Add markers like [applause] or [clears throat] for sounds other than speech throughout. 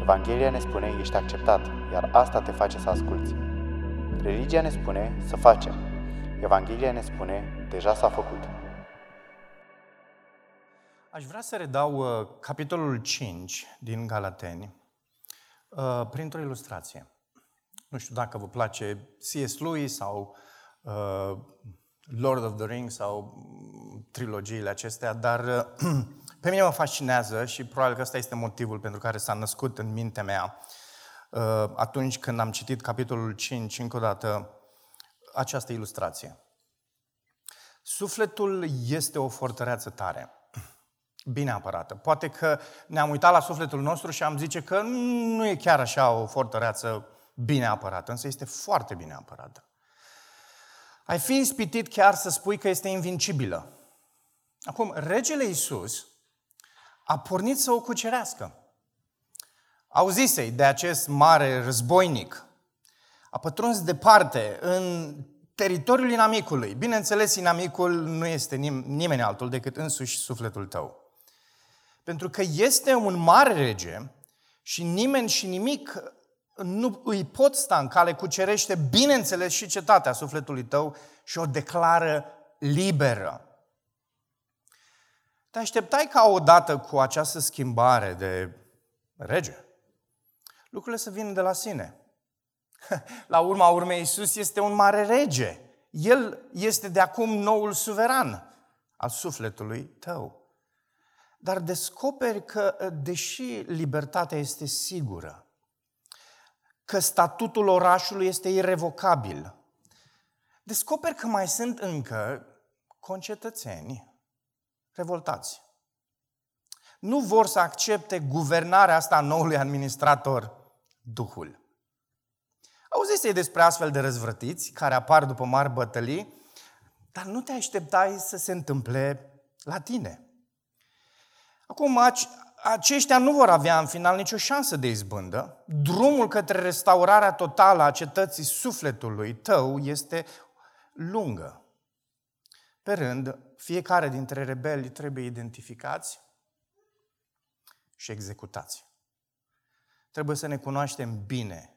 Evanghelia ne spune, ești acceptat, iar asta te face să asculți. Religia ne spune, să facem. Evanghelia ne spune, deja s-a făcut. Aș vrea să redau uh, capitolul 5 din Galateni uh, printr-o ilustrație. Nu știu dacă vă place C.S. Lewis sau uh, Lord of the Rings sau mm, trilogiile acestea, dar uh, [clears throat] pe mine mă fascinează și probabil că ăsta este motivul pentru care s-a născut în mintea mea uh, atunci când am citit capitolul 5, încă o dată, această ilustrație. Sufletul este o fortăreață tare, bine apărată. Poate că ne-am uitat la sufletul nostru și am zice că nu e chiar așa o fortăreață bine apărată, însă este foarte bine apărată. Ai fi ispitit chiar să spui că este invincibilă. Acum, regele Iisus a pornit să o cucerească. Auzisei de acest mare războinic. A pătruns departe în teritoriul inamicului. Bineînțeles, inamicul nu este nim- nimeni altul decât însuși sufletul tău. Pentru că este un mare rege și nimeni și nimic nu îi pot sta în cale, cucerește, bineînțeles, și cetatea sufletului tău și o declară liberă. Te așteptai ca odată cu această schimbare de rege, lucrurile să vină de la sine. [laughs] La urma urmei, Iisus este un mare rege. El este de acum noul suveran al sufletului tău. Dar descoperi că, deși libertatea este sigură, că statutul orașului este irrevocabil, descoperi că mai sunt încă concetățeni revoltați. Nu vor să accepte guvernarea asta a noului administrator, Duhul. Auziți despre astfel de răzvrătiți care apar după mari bătălii, dar nu te așteptai să se întâmple la tine. Acum, aceștia nu vor avea în final nicio șansă de izbândă. Drumul către restaurarea totală a cetății sufletului tău este lungă. Pe rând, fiecare dintre rebeli trebuie identificați și executați. Trebuie să ne cunoaștem bine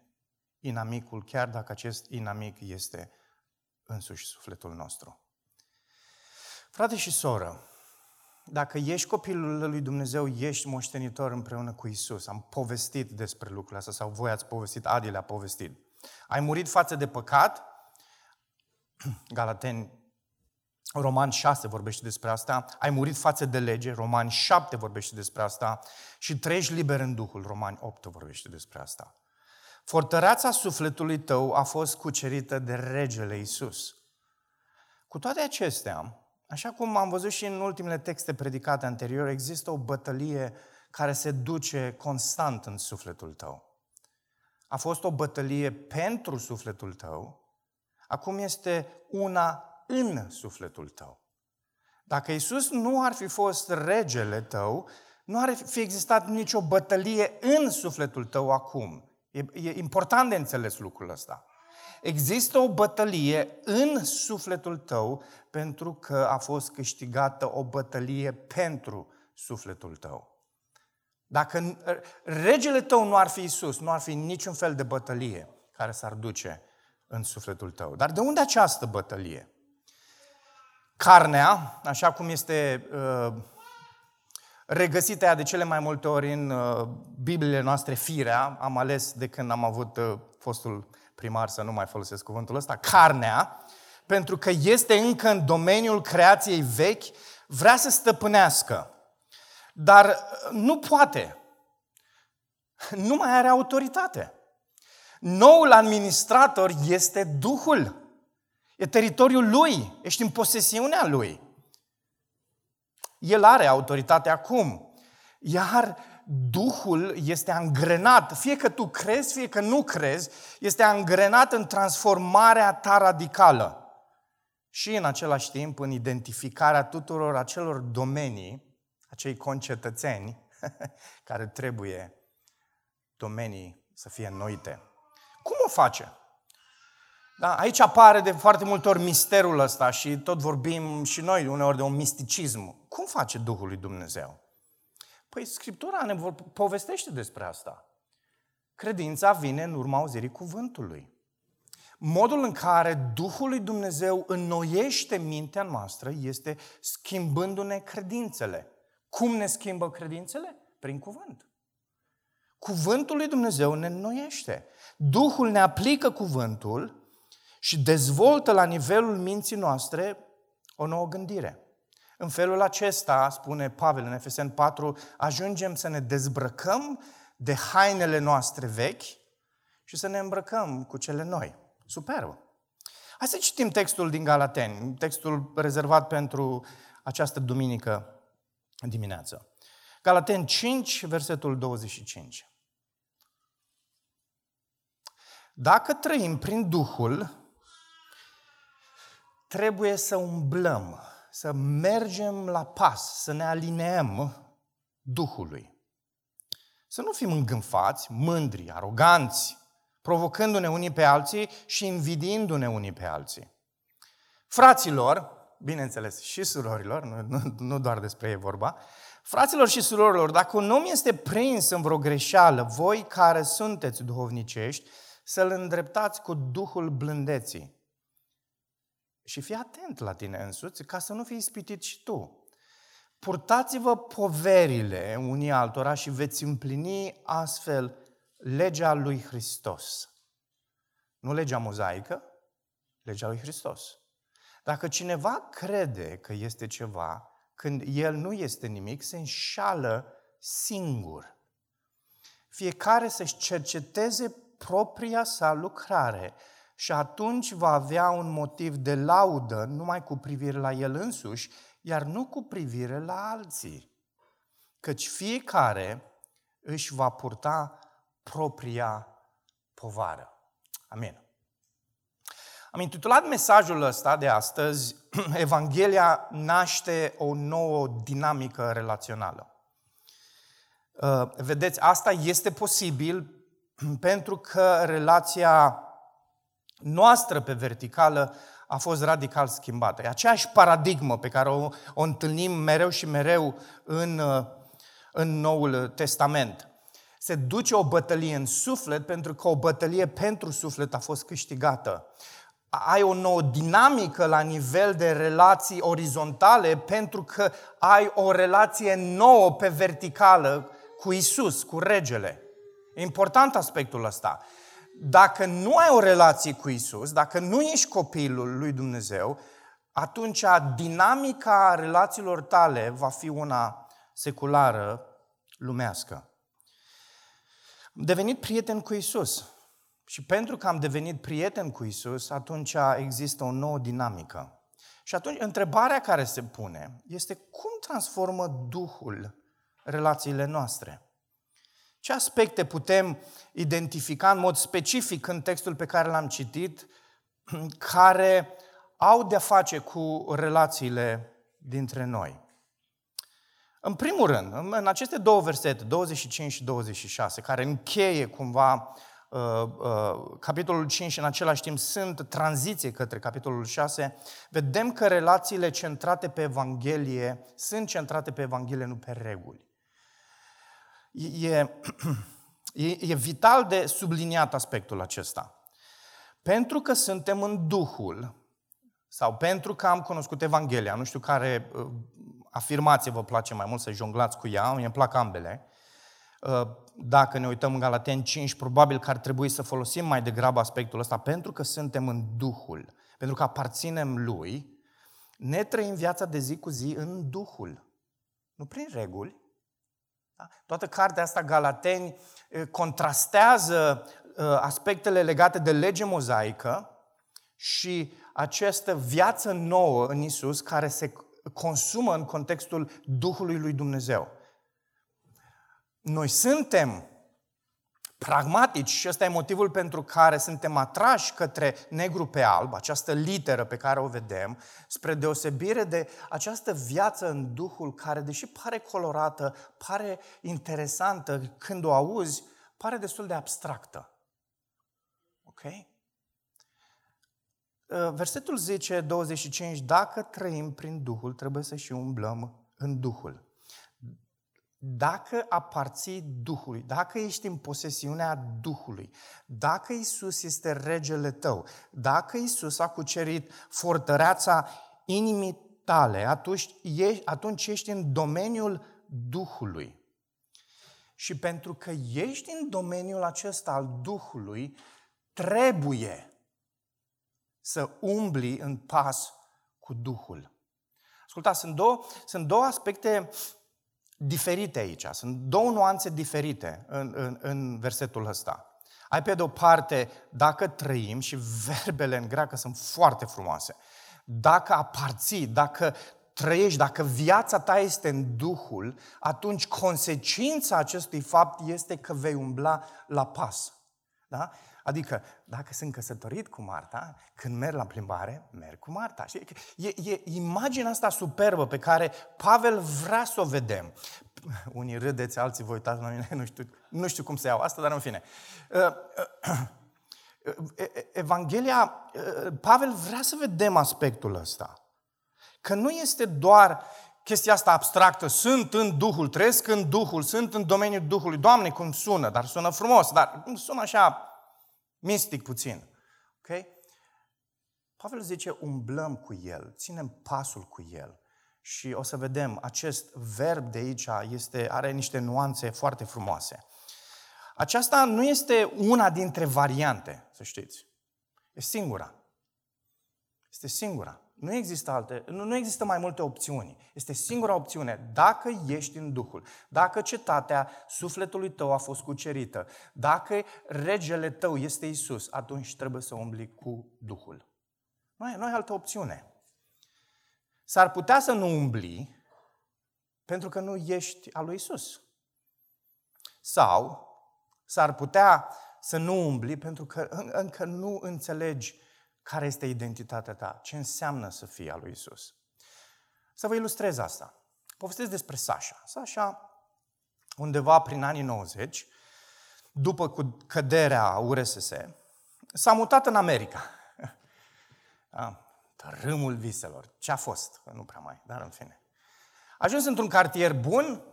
inamicul, chiar dacă acest inamic este însuși sufletul nostru. Frate și soră, dacă ești copilul lui Dumnezeu, ești moștenitor împreună cu Isus. Am povestit despre lucrul ăsta sau voi ați povestit, Adi le-a povestit. Ai murit față de păcat, [clears throat] Galateni Roman 6 vorbește despre asta, ai murit față de lege, Roman 7 vorbește despre asta și trăiești liber în Duhul, Roman 8 vorbește despre asta. Fortăreața sufletului tău a fost cucerită de regele Isus. Cu toate acestea, așa cum am văzut și în ultimele texte predicate anterior, există o bătălie care se duce constant în sufletul tău. A fost o bătălie pentru sufletul tău, acum este una în sufletul tău. Dacă Isus nu ar fi fost regele tău, nu ar fi existat nicio bătălie în sufletul tău acum. E, e important de înțeles lucrul ăsta. Există o bătălie în sufletul tău pentru că a fost câștigată o bătălie pentru sufletul tău. Dacă regele tău nu ar fi Isus, nu ar fi niciun fel de bătălie care s-ar duce în sufletul tău. Dar de unde această bătălie? Carnea, așa cum este uh, regăsită ea de cele mai multe ori în uh, Bibliile noastre, firea, am ales de când am avut uh, fostul primar să nu mai folosesc cuvântul ăsta, carnea, pentru că este încă în domeniul creației vechi, vrea să stăpânească. Dar uh, nu poate. Nu mai are autoritate. Noul administrator este Duhul. E teritoriul lui, ești în posesiunea lui. El are autoritate acum. Iar Duhul este angrenat, fie că tu crezi, fie că nu crezi, este angrenat în transformarea ta radicală. Și în același timp în identificarea tuturor acelor domenii, acei concetățeni [laughs] care trebuie domenii să fie înnoite. Cum o face? Da, aici apare de foarte multe ori misterul ăsta și tot vorbim și noi uneori de un misticism. Cum face Duhul lui Dumnezeu? Păi Scriptura ne povestește despre asta. Credința vine în urma auzirii cuvântului. Modul în care Duhul lui Dumnezeu înnoiește mintea noastră este schimbându-ne credințele. Cum ne schimbă credințele? Prin cuvânt. Cuvântul lui Dumnezeu ne înnoiește. Duhul ne aplică cuvântul și dezvoltă la nivelul minții noastre o nouă gândire. În felul acesta, spune Pavel în Efesen 4, ajungem să ne dezbrăcăm de hainele noastre vechi și să ne îmbrăcăm cu cele noi. Superb! Hai să citim textul din Galateni, textul rezervat pentru această duminică dimineață. Galateni 5, versetul 25. Dacă trăim prin Duhul, trebuie să umblăm, să mergem la pas, să ne alineăm Duhului. Să nu fim îngânfați, mândri, aroganți, provocându-ne unii pe alții și invidiindu-ne unii pe alții. Fraților, bineînțeles, și surorilor, nu, nu, nu doar despre ei vorba, fraților și surorilor, dacă un om este prins în vreo greșeală, voi care sunteți duhovnicești, să-l îndreptați cu Duhul blândeții. Și fii atent la tine însuți ca să nu fii ispitit și tu. Purtați-vă poverile unii altora și veți împlini astfel legea lui Hristos. Nu legea mozaică, legea lui Hristos. Dacă cineva crede că este ceva, când el nu este nimic, se înșală singur. Fiecare să-și cerceteze propria sa lucrare și atunci va avea un motiv de laudă numai cu privire la el însuși, iar nu cu privire la alții. Căci fiecare își va purta propria povară. Amin. Am intitulat mesajul ăsta de astăzi, [clears throat] Evanghelia naște o nouă dinamică relațională. Uh, vedeți, asta este posibil [clears throat] pentru că relația noastră pe verticală a fost radical schimbată. E aceeași paradigmă pe care o, o întâlnim mereu și mereu în, în Noul Testament. Se duce o bătălie în suflet pentru că o bătălie pentru suflet a fost câștigată. Ai o nouă dinamică la nivel de relații orizontale pentru că ai o relație nouă pe verticală cu Isus, cu regele. E important aspectul ăsta. Dacă nu ai o relație cu Isus, dacă nu ești copilul lui Dumnezeu, atunci dinamica relațiilor tale va fi una seculară, lumească. Am devenit prieten cu Isus. Și pentru că am devenit prieten cu Isus, atunci există o nouă dinamică. Și atunci întrebarea care se pune este cum transformă Duhul relațiile noastre? Ce aspecte putem identifica în mod specific în textul pe care l-am citit, [clears throat] care au de-a face cu relațiile dintre noi? În primul rând, în aceste două versete, 25 și 26, care încheie cumva uh, uh, capitolul 5 și în același timp sunt tranziție către capitolul 6, vedem că relațiile centrate pe Evanghelie sunt centrate pe Evanghelie, nu pe reguli e, e, e vital de subliniat aspectul acesta. Pentru că suntem în Duhul, sau pentru că am cunoscut Evanghelia, nu știu care uh, afirmație vă place mai mult să jonglați cu ea, mie îmi plac ambele, uh, dacă ne uităm în Galaten 5, probabil că ar trebui să folosim mai degrabă aspectul ăsta, pentru că suntem în Duhul, pentru că aparținem Lui, ne trăim viața de zi cu zi în Duhul. Nu prin reguli, da? Toată cartea asta, Galateni, contrastează aspectele legate de lege mozaică și această viață nouă în Isus care se consumă în contextul Duhului lui Dumnezeu. noi suntem pragmatici și ăsta e motivul pentru care suntem atrași către negru pe alb, această literă pe care o vedem, spre deosebire de această viață în Duhul care, deși pare colorată, pare interesantă, când o auzi, pare destul de abstractă. Ok? Uh, versetul 10, 25, dacă trăim prin Duhul, trebuie să și umblăm în Duhul. Dacă aparții Duhului, dacă ești în posesiunea Duhului, dacă Isus este regele tău, dacă Isus a cucerit fortăreața inimii tale, atunci, atunci ești în domeniul Duhului. Și pentru că ești în domeniul acesta al Duhului, trebuie să umbli în pas cu Duhul. Ascultați, sunt două, sunt două aspecte diferite aici, sunt două nuanțe diferite în, în, în versetul ăsta. Ai pe de-o parte, dacă trăim, și verbele în greacă sunt foarte frumoase, dacă aparții, dacă trăiești, dacă viața ta este în Duhul, atunci consecința acestui fapt este că vei umbla la pas. Da? Adică, dacă sunt căsătorit cu Marta, când merg la plimbare, merg cu Marta. E, e imaginea asta superbă pe care Pavel vrea să o vedem. Unii râdeți, alții vă uitați la mine, [laughs] nu știu, nu știu cum să iau asta, dar în fine. Uh, uh, Evanghelia, uh, Pavel vrea să vedem aspectul ăsta. Că nu este doar chestia asta abstractă, sunt în Duhul, trăiesc în Duhul, sunt în domeniul Duhului. Doamne, cum sună, dar sună frumos, dar sună așa mistic puțin. Ok? Pavel zice, umblăm cu el, ținem pasul cu el. Și o să vedem, acest verb de aici este, are niște nuanțe foarte frumoase. Aceasta nu este una dintre variante, să știți. E singura. Este singura. Nu există, alte, nu, nu există mai multe opțiuni. Este singura opțiune. Dacă ești în Duhul, dacă cetatea sufletului tău a fost cucerită, dacă regele tău este Isus, atunci trebuie să umbli cu Duhul. Nu ai, nu ai altă opțiune. S-ar putea să nu umbli pentru că nu ești al lui Isus. Sau s-ar putea să nu umbli pentru că încă nu înțelegi care este identitatea ta, ce înseamnă să fii al lui Isus. Să vă ilustrez asta. Povestesc despre Sasha. Sasha, undeva prin anii 90, după căderea URSS, s-a mutat în America. [laughs] râmul viselor. Ce a fost? Că nu prea mai, dar în fine. A ajuns într-un cartier bun,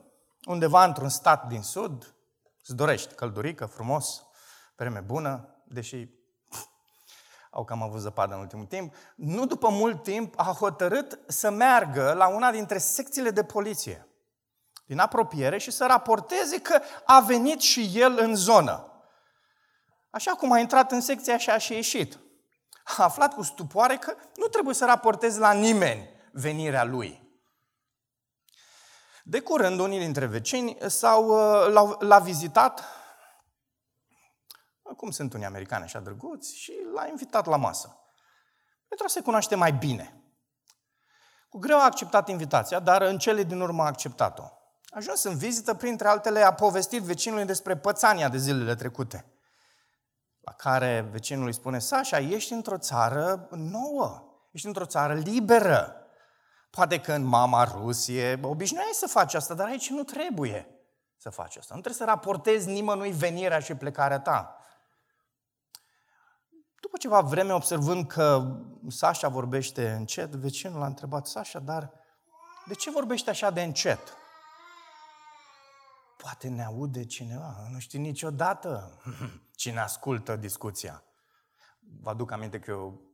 undeva într-un stat din sud, îți dorești căldurică, frumos, vreme bună, deși au cam avut zăpadă în ultimul timp, nu după mult timp a hotărât să meargă la una dintre secțiile de poliție din apropiere și să raporteze că a venit și el în zonă. Așa cum a intrat în secția și a și ieșit. A aflat cu stupoare că nu trebuie să raporteze la nimeni venirea lui. De curând, unii dintre vecini s-au, l-au, l-a vizitat cum sunt unii americani așa drăguți, și l-a invitat la masă. Pentru a se cunoaște mai bine. Cu greu a acceptat invitația, dar în cele din urmă a acceptat-o. A ajuns în vizită, printre altele, a povestit vecinului despre pățania de zilele trecute. La care vecinul îi spune, Sasha, ești într-o țară nouă, ești într-o țară liberă. Poate că în mama Rusie obișnuiai să faci asta, dar aici nu trebuie să faci asta. Nu trebuie să raportezi nimănui venirea și plecarea ta. După ceva vreme, observând că Sasha vorbește încet, vecinul l-a întrebat, Sasha, dar de ce vorbește așa de încet? Poate ne aude cineva, nu știu niciodată [laughs] cine ascultă discuția. Vă aduc aminte că eu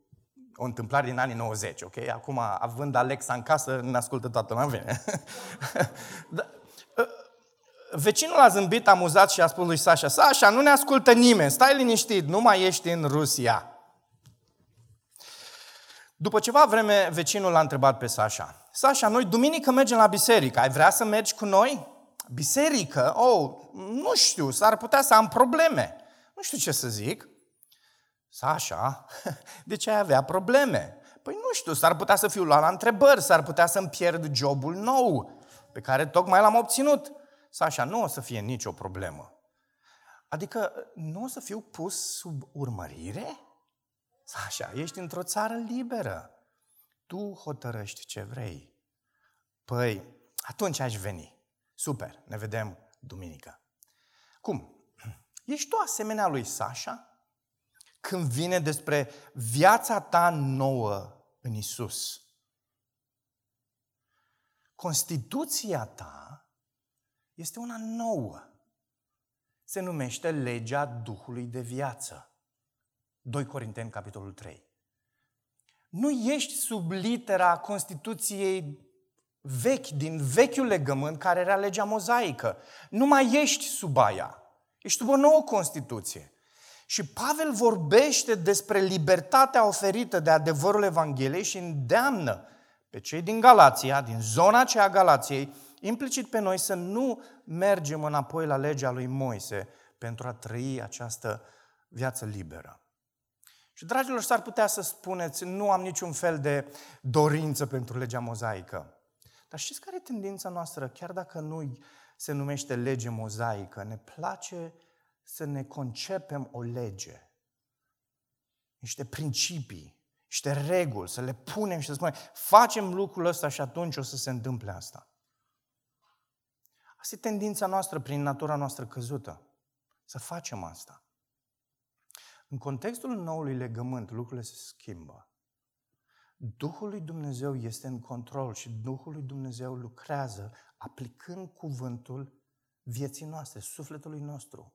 o întâmplare din anii 90, ok? Acum, având Alexa în casă, ne ascultă toată lumea. Bine. [laughs] da, ă, Vecinul a zâmbit amuzat și a spus lui Sasha, Sasha, nu ne ascultă nimeni, stai liniștit, nu mai ești în Rusia. După ceva vreme, vecinul l-a întrebat pe Sasha, Sasha, noi duminică mergem la biserică, ai vrea să mergi cu noi? Biserică? Oh, nu știu, s-ar putea să am probleme. Nu știu ce să zic. Sasha, [laughs] de ce ai avea probleme? Păi nu știu, s-ar putea să fiu luat la întrebări, s-ar putea să-mi pierd jobul nou pe care tocmai l-am obținut. Sasha, nu o să fie nicio problemă. Adică nu o să fiu pus sub urmărire? Sasha, ești într-o țară liberă. Tu hotărăști ce vrei. Păi, atunci aș veni. Super, ne vedem duminică. Cum? Ești tu asemenea lui Sasha? Când vine despre viața ta nouă în Isus. Constituția ta este una nouă. Se numește legea Duhului de viață. 2 Corinteni, capitolul 3. Nu ești sub litera Constituției vechi, din vechiul legământ, care era legea mozaică. Nu mai ești sub aia. Ești sub o nouă Constituție. Și Pavel vorbește despre libertatea oferită de adevărul Evangheliei și îndeamnă pe cei din Galația, din zona aceea a Galației, implicit pe noi să nu mergem înapoi la legea lui Moise pentru a trăi această viață liberă. Și, dragilor, s-ar putea să spuneți, nu am niciun fel de dorință pentru legea mozaică. Dar știți care e tendința noastră? Chiar dacă nu se numește lege mozaică, ne place să ne concepem o lege, niște principii, niște reguli, să le punem și să spunem, facem lucrul ăsta și atunci o să se întâmple asta. Asta e tendința noastră prin natura noastră căzută. Să facem asta. În contextul noului legământ, lucrurile se schimbă. Duhul lui Dumnezeu este în control și Duhul lui Dumnezeu lucrează aplicând cuvântul vieții noastre, sufletului nostru.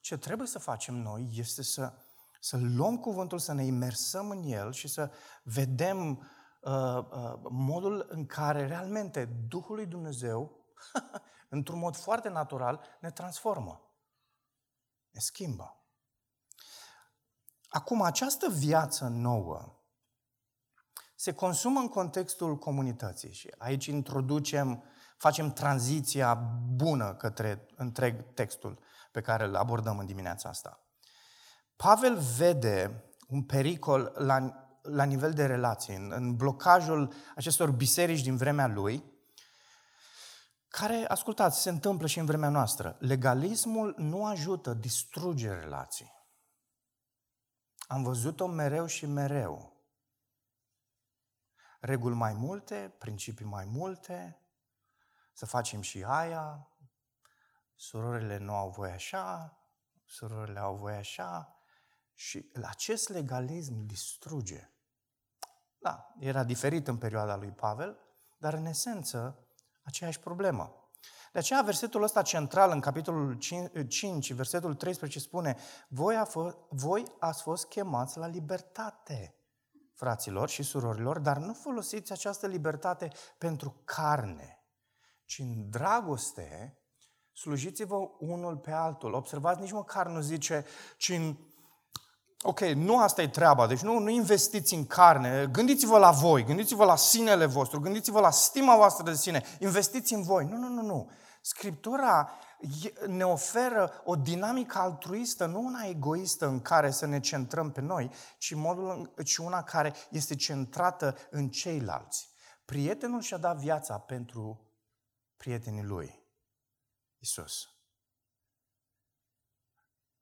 Ce trebuie să facem noi este să, să luăm cuvântul, să ne imersăm în el și să vedem uh, uh, modul în care realmente Duhul lui Dumnezeu, [laughs] într-un mod foarte natural, ne transformă, ne schimbă. Acum, această viață nouă se consumă în contextul comunității și aici introducem, facem tranziția bună către întreg textul pe care îl abordăm în dimineața asta. Pavel vede un pericol la, la nivel de relații, în, în blocajul acestor biserici din vremea lui, care, ascultați, se întâmplă și în vremea noastră. Legalismul nu ajută, distruge relații. Am văzut-o mereu și mereu. Reguli mai multe, principii mai multe, să facem și aia, surorile nu au voie așa, surorile au voie așa și acest legalism distruge. Da, era diferit în perioada lui Pavel, dar în esență aceeași problemă. De aceea versetul ăsta central în capitolul 5, versetul 13 spune voi, a fost, voi ați fost chemați la libertate, fraților și surorilor, dar nu folosiți această libertate pentru carne, ci în dragoste slujiți-vă unul pe altul. Observați, nici măcar nu zice, ci în Ok, nu asta e treaba, deci nu, nu investiți în carne, gândiți-vă la voi, gândiți-vă la sinele vostru, gândiți-vă la stima voastră de sine, investiți în voi. Nu, nu, nu, nu. Scriptura ne oferă o dinamică altruistă, nu una egoistă în care să ne centrăm pe noi, ci, modul, ci una care este centrată în ceilalți. Prietenul și-a dat viața pentru prietenii lui. Isus.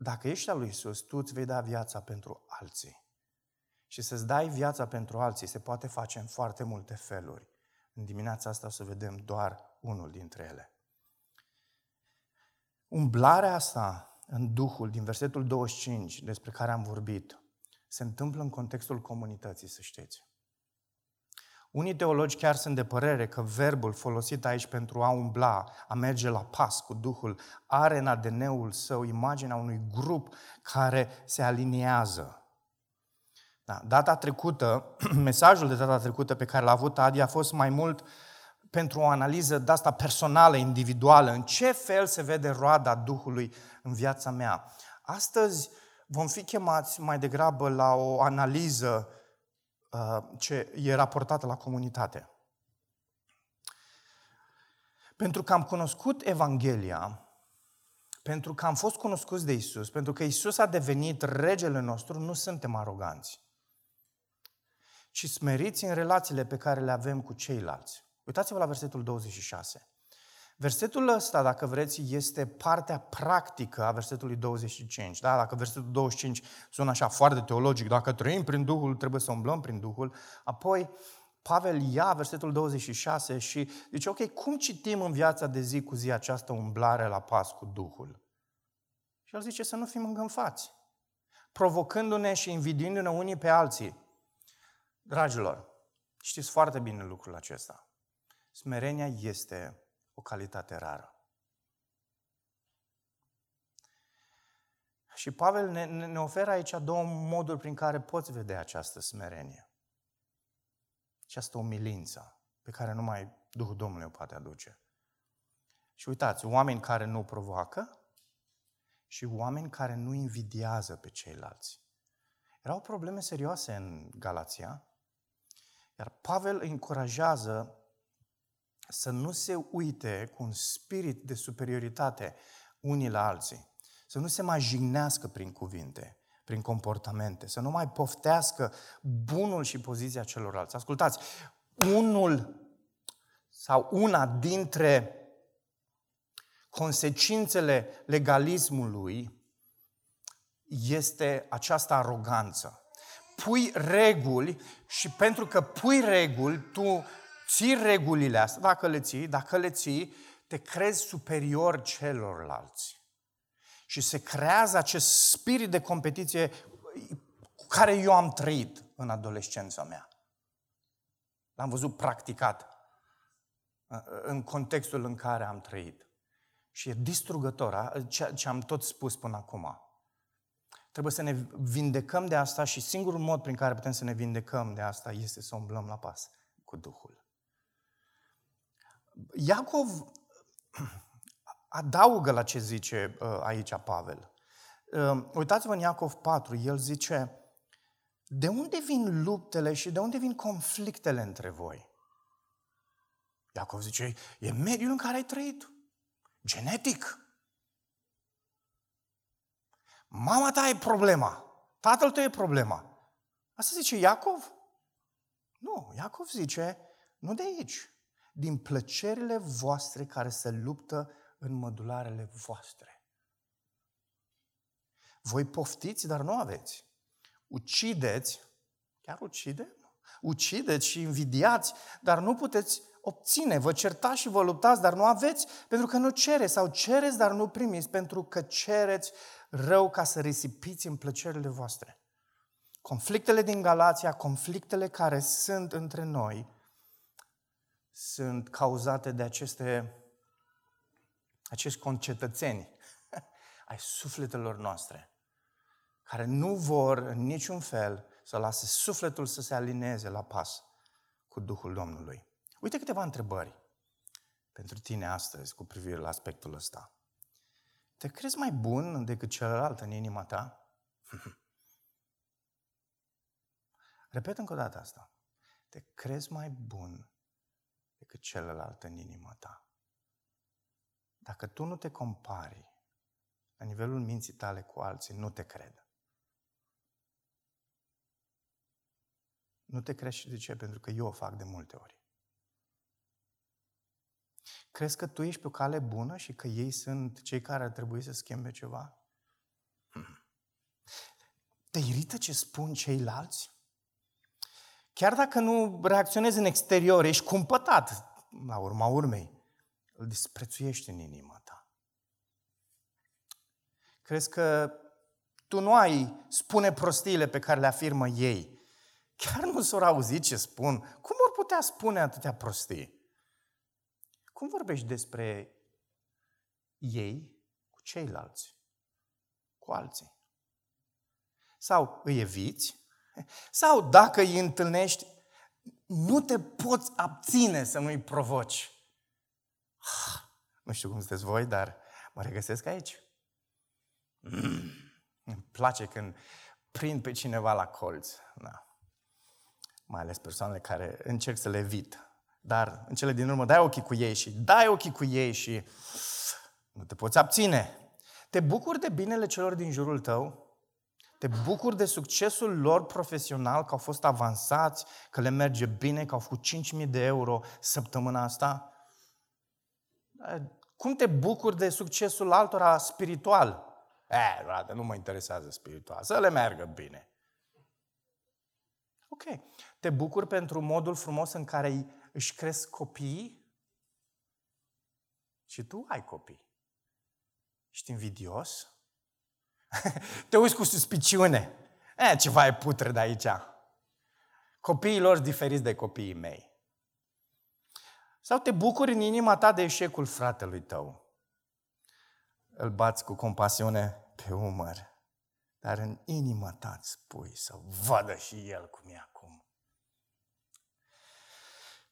Dacă ești al lui Isus, tu îți vei da viața pentru alții. Și să-ți dai viața pentru alții se poate face în foarte multe feluri. În dimineața asta o să vedem doar unul dintre ele. Umblarea asta în Duhul, din versetul 25, despre care am vorbit, se întâmplă în contextul comunității, să știți. Unii teologi chiar sunt de părere că verbul folosit aici pentru a umbla, a merge la pas cu Duhul, are în ADN-ul său imaginea unui grup care se aliniază. Da, data trecută, [clears throat] mesajul de data trecută pe care l-a avut Adi a fost mai mult pentru o analiză de asta personală, individuală, în ce fel se vede roada Duhului în viața mea. Astăzi vom fi chemați mai degrabă la o analiză Uh, ce e raportată la comunitate. Pentru că am cunoscut Evanghelia, pentru că am fost cunoscuți de Isus, pentru că Isus a devenit regele nostru, nu suntem aroganți. Și smeriți în relațiile pe care le avem cu ceilalți. Uitați-vă la versetul 26. Versetul ăsta, dacă vreți, este partea practică a versetului 25. Da? Dacă versetul 25 sună așa foarte teologic, dacă trăim prin Duhul, trebuie să umblăm prin Duhul. Apoi, Pavel ia versetul 26 și zice, ok, cum citim în viața de zi cu zi această umblare la pas cu Duhul? Și el zice să nu fim îngânfați, provocându-ne și invidiindu-ne unii pe alții. Dragilor, știți foarte bine lucrul acesta. Smerenia este o calitate rară. Și Pavel ne, ne oferă aici două moduri prin care poți vedea această smerenie. Această umilință pe care numai Duhul Domnului o poate aduce. Și uitați, oameni care nu provoacă și oameni care nu invidiază pe ceilalți. Erau probleme serioase în Galația, iar Pavel îi încurajează să nu se uite cu un spirit de superioritate unii la alții, să nu se mai jignească prin cuvinte, prin comportamente, să nu mai poftească bunul și poziția celorlalți. Ascultați, unul sau una dintre consecințele legalismului este această aroganță. Pui reguli și pentru că pui reguli, tu ții regulile astea, dacă le ții, dacă le ții, te crezi superior celorlalți. Și se creează acest spirit de competiție cu care eu am trăit în adolescența mea. L-am văzut practicat în contextul în care am trăit. Și e distrugător, ce am tot spus până acum. Trebuie să ne vindecăm de asta și singurul mod prin care putem să ne vindecăm de asta este să umblăm la pas cu Duhul. Iacov adaugă la ce zice uh, aici Pavel. Uh, uitați-vă în Iacov 4, el zice, de unde vin luptele și de unde vin conflictele între voi? Iacov zice, e mediul în care ai trăit. Genetic. Mama ta e problema. Tatăl tău e problema. Asta zice Iacov? Nu, Iacov zice, nu de aici din plăcerile voastre care se luptă în mădularele voastre. Voi poftiți, dar nu aveți. Ucideți, chiar ucide? Ucideți și invidiați, dar nu puteți obține. Vă certați și vă luptați, dar nu aveți, pentru că nu cereți. Sau cereți, dar nu primiți, pentru că cereți rău ca să risipiți în plăcerile voastre. Conflictele din Galația, conflictele care sunt între noi, sunt cauzate de aceste, acești concetățeni [laughs] ai sufletelor noastre, care nu vor în niciun fel să lase sufletul să se alineze la pas cu Duhul Domnului. Uite câteva întrebări pentru tine astăzi cu privire la aspectul ăsta. Te crezi mai bun decât celălalt în inima ta? [laughs] Repet încă o dată asta. Te crezi mai bun decât celălalt în inima ta. Dacă tu nu te compari la nivelul minții tale cu alții, nu te cred. Nu te crezi și de ce? Pentru că eu o fac de multe ori. Crezi că tu ești pe o cale bună și că ei sunt cei care ar trebui să schimbe ceva? Te irită ce spun ceilalți? Chiar dacă nu reacționezi în exterior, ești cumpătat la urma urmei. Îl disprețuiești în inima ta. Crezi că tu nu ai spune prostiile pe care le afirmă ei. Chiar nu s-au auzit ce spun. Cum vor putea spune atâtea prostii? Cum vorbești despre ei cu ceilalți, cu alții? Sau îi eviți [laughs] sau dacă îi întâlnești, nu te poți abține să nu-i provoci. Nu știu cum sunteți voi, dar mă regăsesc aici. Mm, îmi place când prind pe cineva la colț. Da. Mai ales persoanele care încerc să le evit. Dar în cele din urmă dai ochii cu ei și dai ochii cu ei și nu te poți abține. Te bucuri de binele celor din jurul tău? Te bucuri de succesul lor profesional, că au fost avansați, că le merge bine, că au făcut 5.000 de euro săptămâna asta? Cum te bucuri de succesul altora spiritual? Eh, frate, nu mă interesează spiritual. Să le meargă bine. Ok. Te bucuri pentru modul frumos în care își cresc copiii? Și tu ai copii. Ești invidios? [laughs] Te uiți cu suspiciune. E, ceva e putre de aici. Copiii lor diferiți de copiii mei. Sau te bucuri în inima ta de eșecul fratelui tău. Îl bați cu compasiune pe umăr, dar în inima ta îți spui să vadă și el cum e acum.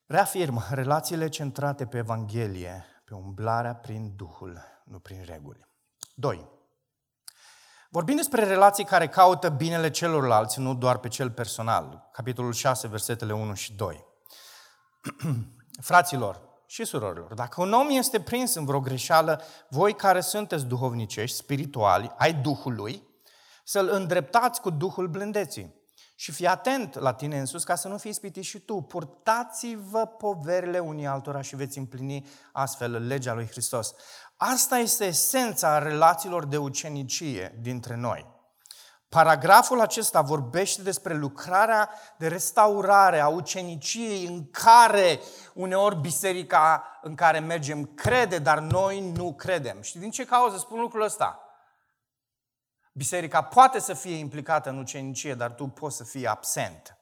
Reafirm, relațiile centrate pe Evanghelie, pe umblarea prin Duhul, nu prin reguli. 2. Vorbim despre relații care caută binele celorlalți, nu doar pe cel personal. Capitolul 6, versetele 1 și 2. [clears throat] Fraților și surorilor, dacă un om este prins în vreo greșeală, voi care sunteți duhovnicești, spirituali, ai Duhului, să-l îndreptați cu Duhul blândeții. Și fii atent la tine însus ca să nu fii ispitit și tu. Purtați-vă poverile unii altora și veți împlini astfel legea lui Hristos. Asta este esența relațiilor de ucenicie dintre noi. Paragraful acesta vorbește despre lucrarea de restaurare a uceniciei în care uneori biserica în care mergem crede, dar noi nu credem. Și din ce cauză spun lucrul ăsta? Biserica poate să fie implicată în ucenicie, dar tu poți să fii absent.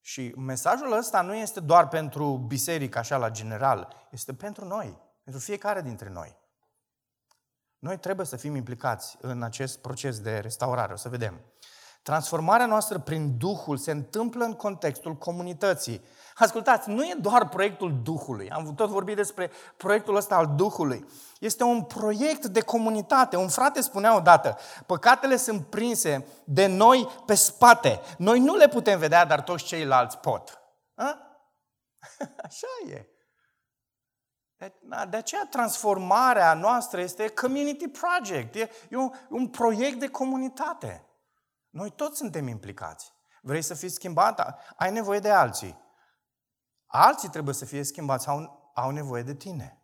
Și mesajul ăsta nu este doar pentru biserică, așa la general, este pentru noi, pentru fiecare dintre noi. Noi trebuie să fim implicați în acest proces de restaurare, o să vedem. Transformarea noastră prin Duhul se întâmplă în contextul comunității. Ascultați, nu e doar proiectul Duhului. Am tot vorbit despre proiectul ăsta al Duhului. Este un proiect de comunitate. Un frate spunea odată, păcatele sunt prinse de noi pe spate. Noi nu le putem vedea, dar toți ceilalți pot. A? [laughs] Așa e. De, de aceea transformarea noastră este community project, e, e un, un proiect de comunitate. Noi toți suntem implicați. Vrei să fii schimbat? Ai nevoie de alții. Alții trebuie să fie schimbați, au, au nevoie de tine.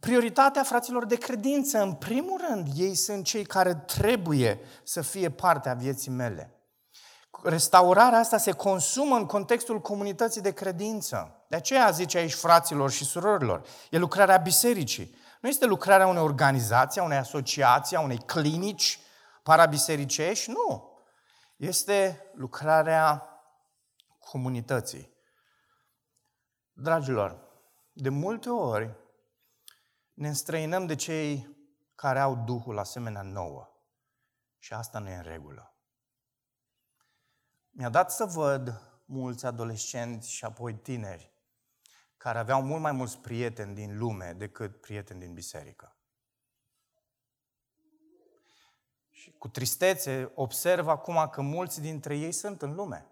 Prioritatea fraților de credință, în primul rând, ei sunt cei care trebuie să fie parte a vieții mele. Restaurarea asta se consumă în contextul comunității de credință. De aceea zice aici fraților și surorilor, e lucrarea bisericii. Nu este lucrarea unei organizații, a unei asociații, a unei clinici parabisericești, nu. Este lucrarea comunității. Dragilor, de multe ori ne înstrăinăm de cei care au Duhul asemenea nouă. Și asta nu e în regulă. Mi-a dat să văd mulți adolescenți și apoi tineri care aveau mult mai mulți prieteni din lume decât prieteni din biserică. Și cu tristețe observ acum că mulți dintre ei sunt în lume.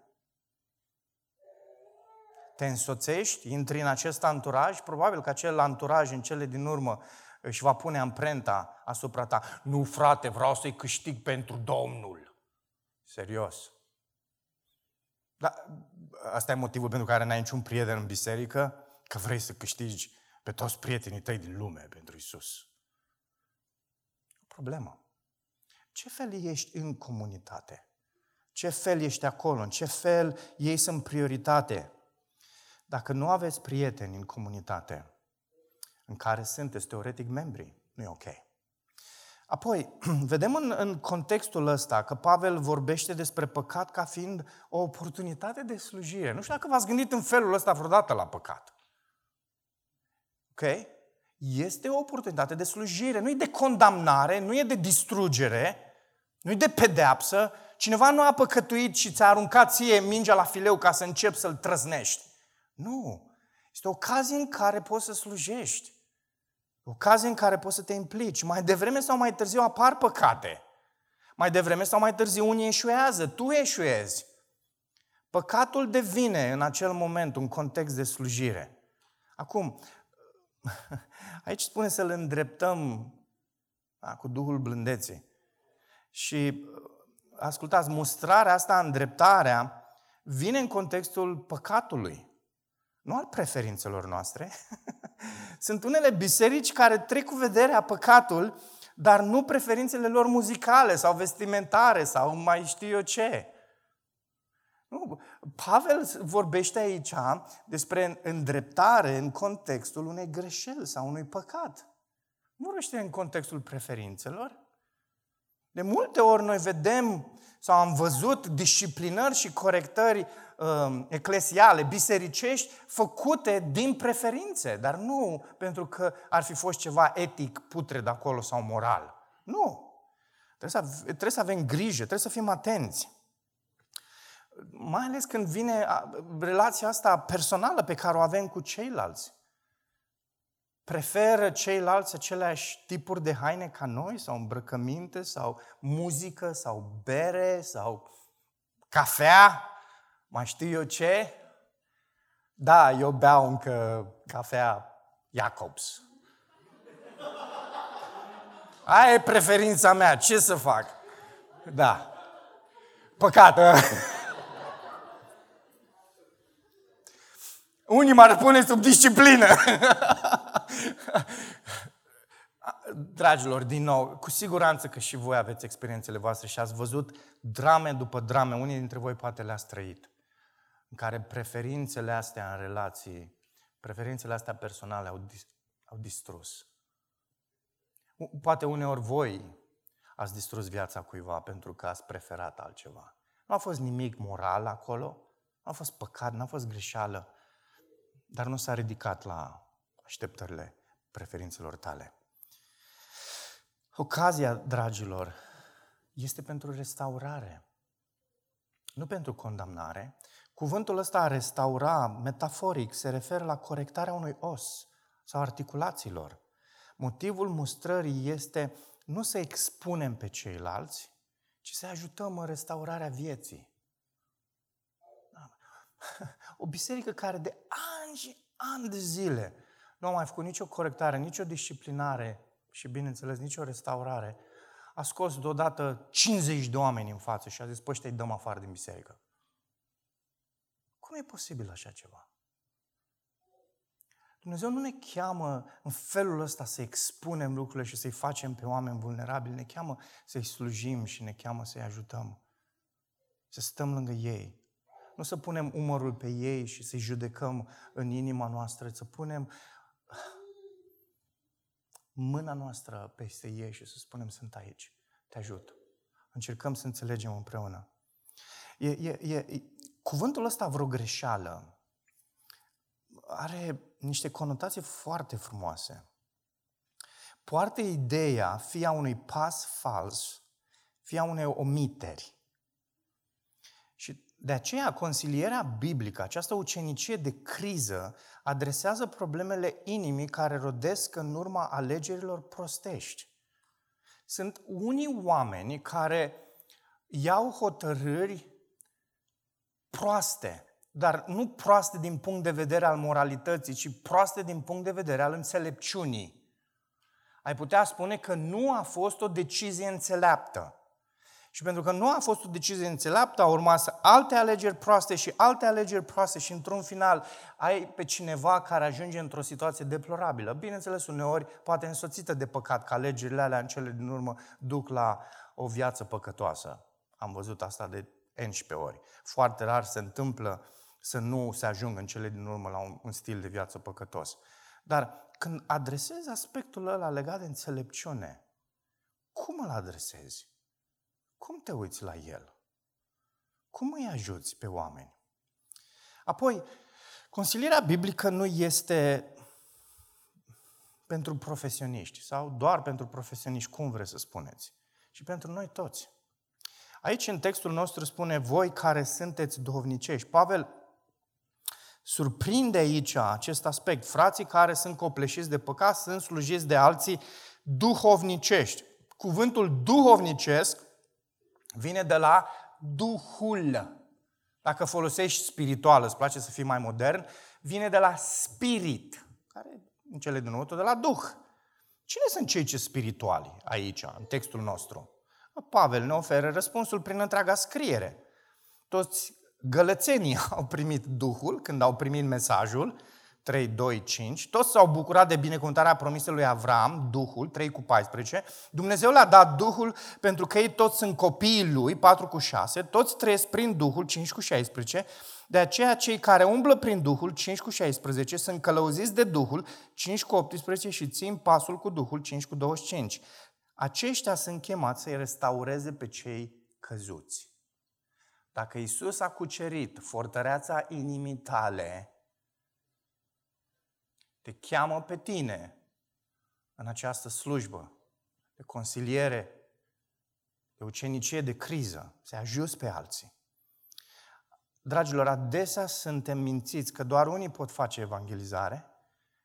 Te însoțești, intri în acest anturaj, probabil că acel anturaj în cele din urmă își va pune amprenta asupra ta. Nu, frate, vreau să-i câștig pentru Domnul. Serios. Dar asta e motivul pentru care n-ai niciun prieten în biserică? Că vrei să câștigi pe toți prietenii tăi din lume pentru Isus. Problemă. Ce fel ești în comunitate? Ce fel ești acolo? În ce fel ei sunt prioritate? Dacă nu aveți prieteni în comunitate în care sunteți teoretic membri, nu e ok. Apoi, [clears throat] vedem în, în contextul ăsta că Pavel vorbește despre păcat ca fiind o oportunitate de slujire. Nu știu dacă v-ați gândit în felul ăsta vreodată la păcat. Ok? Este o oportunitate de slujire, nu e de condamnare, nu e de distrugere, nu e de pedeapsă. Cineva nu a păcătuit și ți-a aruncat ție mingea la fileu ca să începi să-l trăznești. Nu. Este o ocazie în care poți să slujești. Ocazie în care poți să te implici. Mai devreme sau mai târziu apar păcate. Mai devreme sau mai târziu unii eșuează, tu eșuezi. Păcatul devine în acel moment un context de slujire. Acum, [laughs] aici spune să-l îndreptăm da, cu Duhul blândeții. Și ascultați, mustrarea asta, îndreptarea, vine în contextul păcatului, nu al preferințelor noastre, [laughs] Sunt unele biserici care trec cu vederea păcatul, dar nu preferințele lor muzicale sau vestimentare sau mai știu eu ce. Nu. Pavel vorbește aici despre îndreptare în contextul unei greșeli sau unui păcat. Nu vorbește în contextul preferințelor. De multe ori noi vedem sau am văzut disciplinări și corectări uh, eclesiale, bisericești, făcute din preferințe, dar nu pentru că ar fi fost ceva etic putred acolo sau moral. Nu. Trebuie să, trebuie să avem grijă, trebuie să fim atenți. Mai ales când vine relația asta personală pe care o avem cu ceilalți. Preferă ceilalți aceleași tipuri de haine ca noi, sau îmbrăcăminte, sau muzică, sau bere, sau cafea, mai știu eu ce? Da, eu beau încă cafea Jacobs. Aia e preferința mea, ce să fac? Da. Păcat, ă? Unii m-ar pune sub disciplină. [laughs] [laughs] Dragilor, din nou, cu siguranță că și voi aveți experiențele voastre și ați văzut drame după drame, unii dintre voi poate le-ați trăit, în care preferințele astea în relații, preferințele astea personale au, au distrus. Poate uneori voi ați distrus viața cuiva pentru că ați preferat altceva. Nu a fost nimic moral acolo, nu a fost păcat, nu a fost greșeală, dar nu s-a ridicat la așteptările preferințelor tale. Ocazia, dragilor, este pentru restaurare, nu pentru condamnare. Cuvântul ăsta a restaura, metaforic, se referă la corectarea unui os sau articulațiilor. Motivul mustrării este nu să expunem pe ceilalți, ci să ajutăm în restaurarea vieții. [laughs] O biserică care de ani și ani de zile nu a mai făcut nicio corectare, nicio disciplinare și, bineînțeles, nicio restaurare, a scos deodată 50 de oameni în față și a zis, păi, îi dăm afară din biserică. Cum e posibil așa ceva? Dumnezeu nu ne cheamă în felul ăsta să expunem lucrurile și să-i facem pe oameni vulnerabili, ne cheamă să-i slujim și ne cheamă să-i ajutăm. Să stăm lângă ei. Nu să punem umărul pe ei și să-i judecăm în inima noastră, să punem mâna noastră peste ei și să spunem, sunt aici, te ajut. Încercăm să înțelegem împreună. E, e, e, cuvântul ăsta, vreo greșeală, are niște conotații foarte frumoase. Poartă ideea fie a unui pas fals, fie a unei omiteri. Și de aceea, consilierea biblică, această ucenicie de criză, adresează problemele inimii care rodesc în urma alegerilor prostești. Sunt unii oameni care iau hotărâri proaste, dar nu proaste din punct de vedere al moralității, ci proaste din punct de vedere al înțelepciunii. Ai putea spune că nu a fost o decizie înțeleaptă. Și pentru că nu a fost o decizie înțeleaptă, a urmat alte alegeri proaste și alte alegeri proaste și într-un final ai pe cineva care ajunge într-o situație deplorabilă. Bineînțeles, uneori poate însoțită de păcat, că alegerile alea în cele din urmă duc la o viață păcătoasă. Am văzut asta de 11 ori. Foarte rar se întâmplă să nu se ajungă în cele din urmă la un, un stil de viață păcătos. Dar când adresezi aspectul ăla legat de înțelepciune, cum îl adresezi? Cum te uiți la el? Cum îi ajuți pe oameni? Apoi, consilierea biblică nu este pentru profesioniști sau doar pentru profesioniști, cum vreți să spuneți, ci pentru noi toți. Aici în textul nostru spune voi care sunteți duhovnicești. Pavel surprinde aici acest aspect. Frații care sunt copleșiți de păcat sunt slujiți de alții duhovnicești. Cuvântul duhovnicesc vine de la Duhul. Dacă folosești spiritual, îți place să fii mai modern, vine de la spirit, care în cele din urmă de la Duh. Cine sunt cei ce spirituali aici, în textul nostru? Pavel ne oferă răspunsul prin întreaga scriere. Toți gălățenii [laughs] au primit Duhul când au primit mesajul, 3, 2, 5. Toți s-au bucurat de binecuvântarea promisei lui Avram, Duhul, 3 cu 14. Dumnezeu le-a dat Duhul pentru că ei toți sunt copiii lui, 4 cu 6. Toți trăiesc prin Duhul, 5 cu 16. De aceea cei care umblă prin Duhul, 5 cu 16, sunt călăuziți de Duhul, 5 cu 18 și țin pasul cu Duhul, 5 cu 25. Aceștia sunt chemați să-i restaureze pe cei căzuți. Dacă Isus a cucerit fortăreața inimii tale, te cheamă pe tine în această slujbă de consiliere, de ucenicie, de criză, să ajuți pe alții. Dragilor, adesea suntem mințiți că doar unii pot face evangelizare,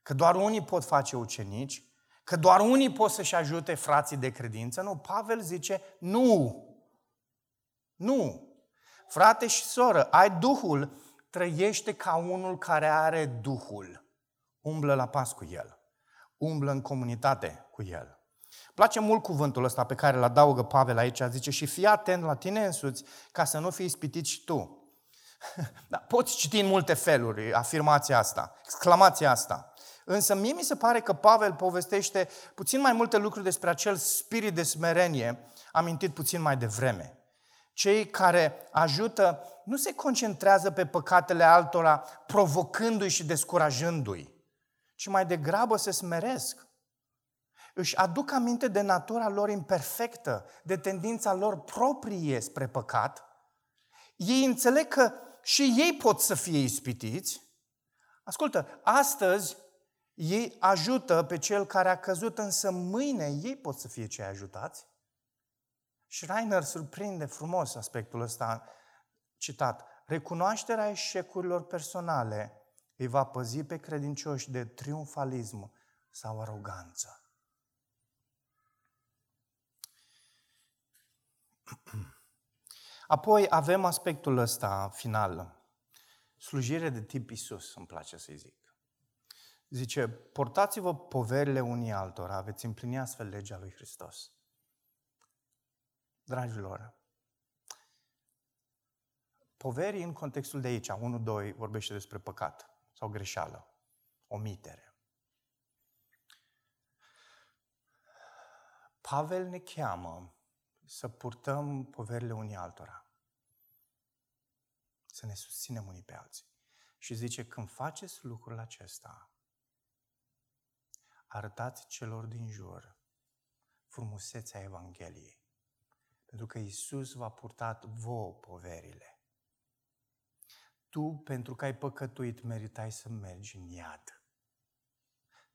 că doar unii pot face ucenici, că doar unii pot să-și ajute frații de credință. Nu, Pavel zice, nu, nu. Frate și soră, ai Duhul, trăiește ca unul care are Duhul. Umblă la pas cu El. Umblă în comunitate cu El. Place mult cuvântul ăsta pe care îl adaugă Pavel aici. Zice, și fii atent la tine însuți ca să nu fii ispitit și tu. [laughs] Da, poți citi în multe feluri afirmația asta, exclamația asta. Însă mie mi se pare că Pavel povestește puțin mai multe lucruri despre acel spirit de smerenie amintit puțin mai devreme. Cei care ajută nu se concentrează pe păcatele altora provocându-i și descurajându-i, ci mai degrabă se smeresc. Își aduc aminte de natura lor imperfectă, de tendința lor proprie spre păcat. Ei înțeleg că și ei pot să fie ispitiți. Ascultă, astăzi ei ajută pe cel care a căzut, însă mâine ei pot să fie cei ajutați. Schreiner surprinde frumos aspectul ăsta citat. Recunoașterea eșecurilor personale îi va păzi pe credincioși de triumfalism sau aroganță. Apoi avem aspectul ăsta final. Slujire de tip Isus, îmi place să-i zic. Zice, portați-vă poverile unii altora, veți împlini astfel legea lui Hristos. Dragilor, poverii în contextul de aici, 1-2, vorbește despre păcat sau greșeală, omitere. Pavel ne cheamă să purtăm poverile unii altora. Să ne susținem unii pe alții. Și zice, când faceți lucrul acesta, arătați celor din jur frumusețea Evangheliei. Pentru că Isus v-a purtat vouă poverile. Tu, pentru că ai păcătuit, meritai să mergi în iad.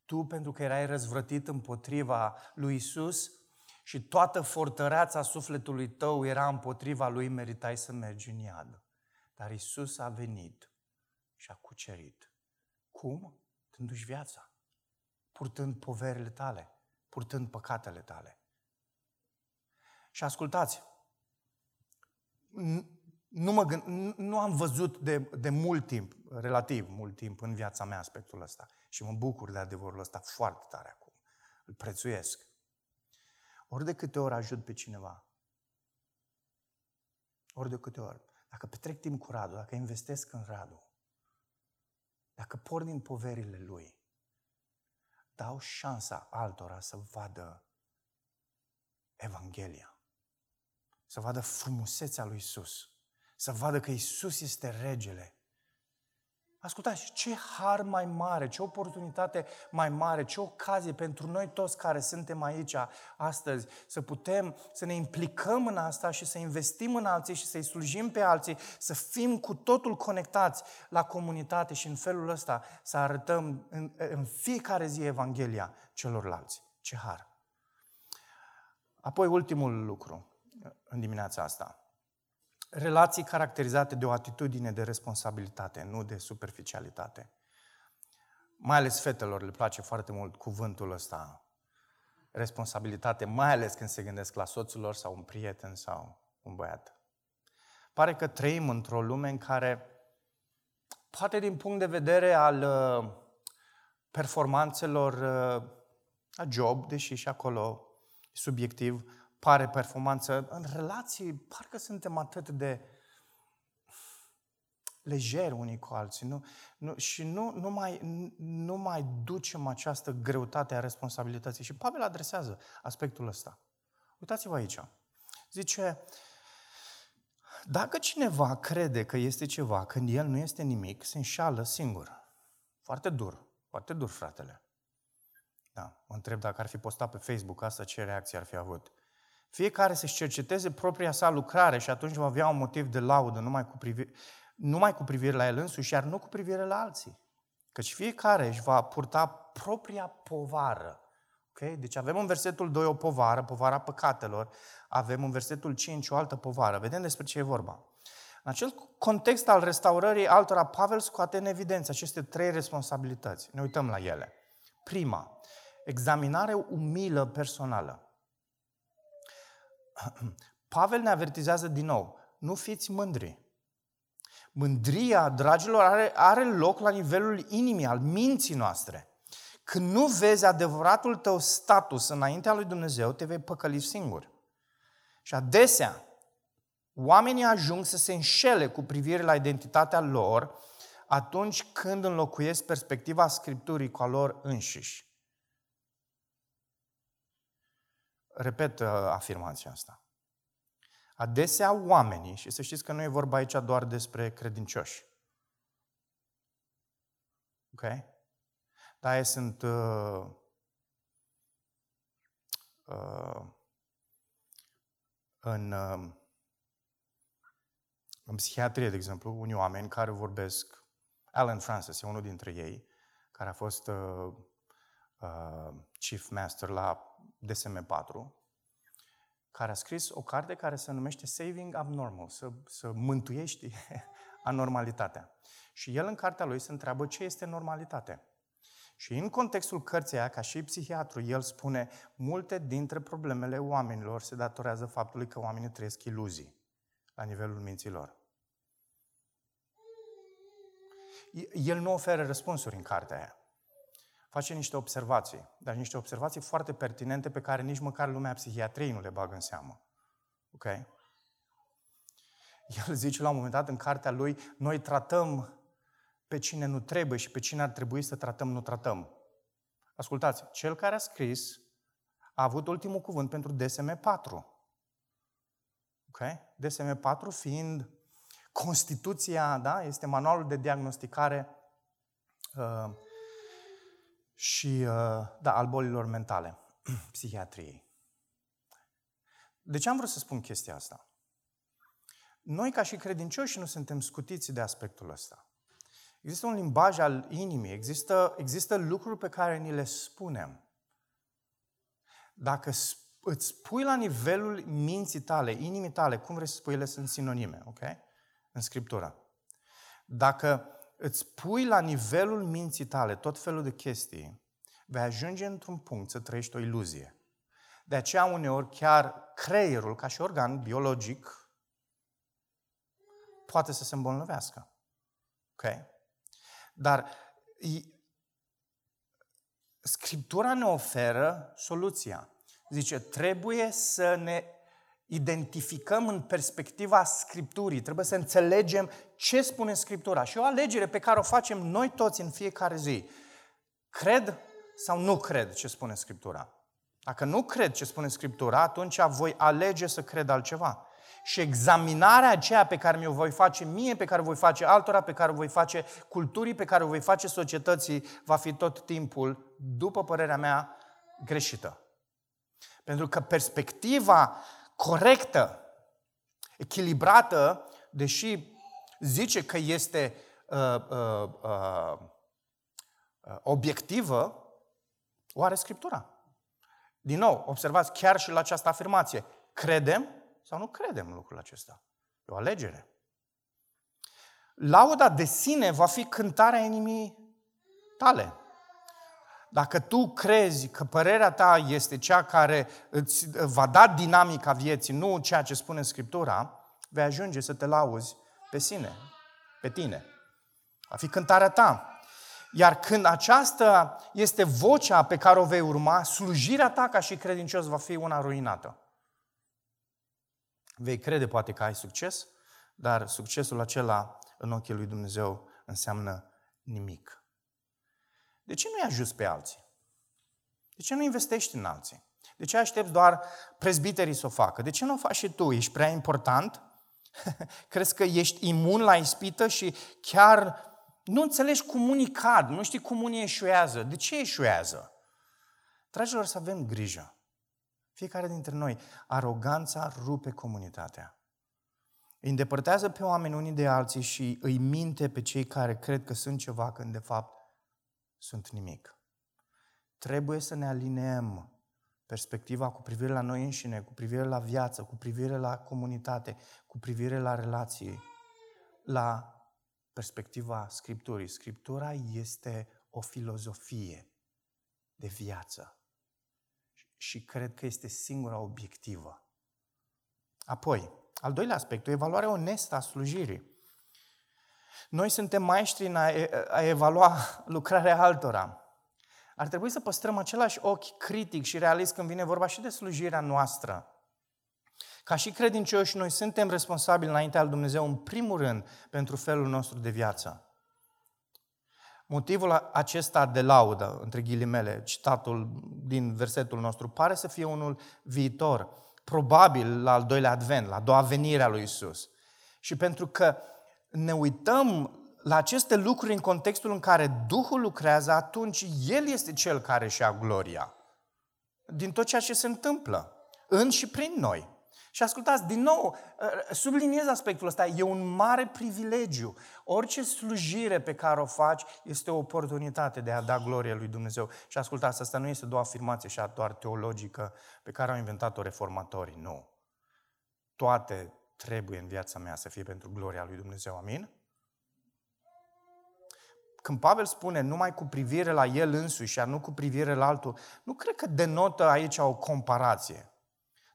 Tu, pentru că erai răzvrătit împotriva lui Isus și toată fortăreața sufletului tău era împotriva lui, meritai să mergi în iad. Dar Isus a venit și a cucerit. Cum? Dându-și viața, purtând poverile tale, purtând păcatele tale. Și ascultați, nu, mă gând, nu am văzut de, de mult timp, relativ mult timp în viața mea aspectul ăsta. Și mă bucur de adevărul ăsta foarte tare acum. Îl prețuiesc. Ori de câte ori ajut pe cineva, ori de câte ori, dacă petrec timp cu Radu, dacă investesc în Radu, dacă porn din poverile lui, dau șansa altora să vadă Evanghelia, să vadă frumusețea lui Isus, să vadă că Isus este regele Ascultați, ce har mai mare, ce oportunitate mai mare, ce ocazie pentru noi toți care suntem aici astăzi să putem să ne implicăm în asta și să investim în alții și să-i slujim pe alții, să fim cu totul conectați la comunitate și în felul ăsta să arătăm în, în fiecare zi Evanghelia celorlalți. Ce har! Apoi ultimul lucru în dimineața asta relații caracterizate de o atitudine de responsabilitate, nu de superficialitate. Mai ales fetelor le place foarte mult cuvântul ăsta, responsabilitate, mai ales când se gândesc la soțul lor sau un prieten sau un băiat. Pare că trăim într-o lume în care, poate din punct de vedere al uh, performanțelor uh, a job, deși și acolo subiectiv, pare performanță, în relații parcă suntem atât de lejeri unii cu alții nu, nu, și nu, nu, mai, nu mai ducem această greutate a responsabilității. Și Pavel adresează aspectul ăsta. Uitați-vă aici. Zice, dacă cineva crede că este ceva când el nu este nimic, se înșală singur. Foarte dur, foarte dur, fratele. Da, mă întreb dacă ar fi postat pe Facebook asta, ce reacție ar fi avut. Fiecare să-și cerceteze propria sa lucrare și atunci va avea un motiv de laudă numai cu, privire, numai cu privire la el însuși, iar nu cu privire la alții. Căci fiecare își va purta propria povară. Okay? Deci avem în versetul 2 o povară, povara păcatelor, avem în versetul 5 o altă povară. Vedem despre ce e vorba. În acel context al restaurării altora, Pavel scoate în evidență aceste trei responsabilități. Ne uităm la ele. Prima, examinare umilă personală. [clears throat] Pavel ne avertizează din nou, nu fiți mândri. Mândria, dragilor, are, are loc la nivelul inimii, al minții noastre. Când nu vezi adevăratul tău status înaintea lui Dumnezeu, te vei păcăli singur. Și adesea, oamenii ajung să se înșele cu privire la identitatea lor atunci când înlocuiesc perspectiva Scripturii cu a lor înșiși. Repet uh, afirmația asta. Adesea oamenii, și să știți că nu e vorba aici doar despre credincioși. Ok? Dar ei sunt uh, uh, în, uh, în psihiatrie, de exemplu, unii oameni care vorbesc, Alan Francis e unul dintre ei, care a fost uh, uh, chief master la DSM-4, care a scris o carte care se numește Saving Abnormal, să, să mântuiești [laughs] anormalitatea. Și el în cartea lui se întreabă ce este normalitate. Și în contextul cărții aia, ca și psihiatru, el spune multe dintre problemele oamenilor se datorează faptului că oamenii trăiesc iluzii la nivelul minților. El nu oferă răspunsuri în cartea aia face niște observații, dar niște observații foarte pertinente pe care nici măcar lumea psihiatriei nu le bagă în seamă. Ok? El zice la un moment dat în cartea lui, noi tratăm pe cine nu trebuie și pe cine ar trebui să tratăm, nu tratăm. Ascultați, cel care a scris a avut ultimul cuvânt pentru DSM-4. Ok? DSM-4 fiind Constituția, da? Este manualul de diagnosticare uh, și, uh, da, al bolilor mentale, [clears throat] psihiatriei. De ce am vrut să spun chestia asta? Noi, ca și credincioși, nu suntem scutiți de aspectul ăsta. Există un limbaj al inimii, există, există lucruri pe care ni le spunem. Dacă îți pui la nivelul minții tale, inimii tale, cum vrei să spui, ele sunt sinonime, ok? În Scriptură. Dacă îți pui la nivelul minții tale tot felul de chestii, vei ajunge într-un punct să trăiești o iluzie. De aceea uneori chiar creierul, ca și organ biologic, poate să se îmbolnăvească. Ok? Dar Scriptura ne oferă soluția. Zice, trebuie să ne identificăm în perspectiva Scripturii. Trebuie să înțelegem ce spune Scriptura. Și o alegere pe care o facem noi toți în fiecare zi. Cred sau nu cred ce spune Scriptura? Dacă nu cred ce spune Scriptura, atunci voi alege să cred altceva. Și examinarea aceea pe care mi-o voi face mie, pe care o voi face altora, pe care o voi face culturii, pe care o voi face societății, va fi tot timpul, după părerea mea, greșită. Pentru că perspectiva corectă, echilibrată, deși zice că este uh, uh, uh, obiectivă, o are Scriptura. Din nou, observați chiar și la această afirmație. Credem sau nu credem lucrul acesta? E o alegere. Lauda de sine va fi cântarea inimii tale. Dacă tu crezi că părerea ta este cea care îți va da dinamica vieții, nu ceea ce spune Scriptura, vei ajunge să te lauzi pe sine, pe tine. Va fi cântarea ta. Iar când aceasta este vocea pe care o vei urma, slujirea ta ca și credincios va fi una ruinată. Vei crede poate că ai succes, dar succesul acela în ochii lui Dumnezeu înseamnă nimic. De ce nu-i ajuți pe alții? De ce nu investești în alții? De ce aștepți doar prezbiterii să o facă? De ce nu o faci și tu? Ești prea important? [laughs] Crezi că ești imun la ispită și chiar nu înțelegi cum unii cad, nu știi cum unii eșuează. De ce eșuează? Dragilor, să avem grijă. Fiecare dintre noi, aroganța rupe comunitatea. Îi îndepărtează pe oameni unii de alții și îi minte pe cei care cred că sunt ceva când de fapt sunt nimic. Trebuie să ne alineăm perspectiva cu privire la noi înșine, cu privire la viață, cu privire la comunitate, cu privire la relații, la perspectiva Scripturii. Scriptura este o filozofie de viață și cred că este singura obiectivă. Apoi, al doilea aspect, o evaluare onestă a slujirii. Noi suntem maestri în a, a evalua lucrarea altora. Ar trebui să păstrăm același ochi critic și realist când vine vorba și de slujirea noastră. Ca și credincioși, noi suntem responsabili înaintea lui Dumnezeu, în primul rând, pentru felul nostru de viață. Motivul acesta de laudă, între ghilimele, citatul din versetul nostru, pare să fie unul viitor, probabil la al doilea advent, la a doua venire a lui Isus. Și pentru că ne uităm la aceste lucruri în contextul în care Duhul lucrează, atunci El este Cel care și-a gloria. Din tot ceea ce se întâmplă, în și prin noi. Și ascultați, din nou, ă, subliniez aspectul ăsta, e un mare privilegiu. Orice slujire pe care o faci este o oportunitate de a da glorie lui Dumnezeu. Și ascultați, asta nu este doar afirmație și doar teologică pe care au inventat-o reformatorii, nu. Toate trebuie în viața mea să fie pentru gloria lui Dumnezeu, amin? Când Pavel spune numai cu privire la el însuși, iar nu cu privire la altul, nu cred că denotă aici o comparație.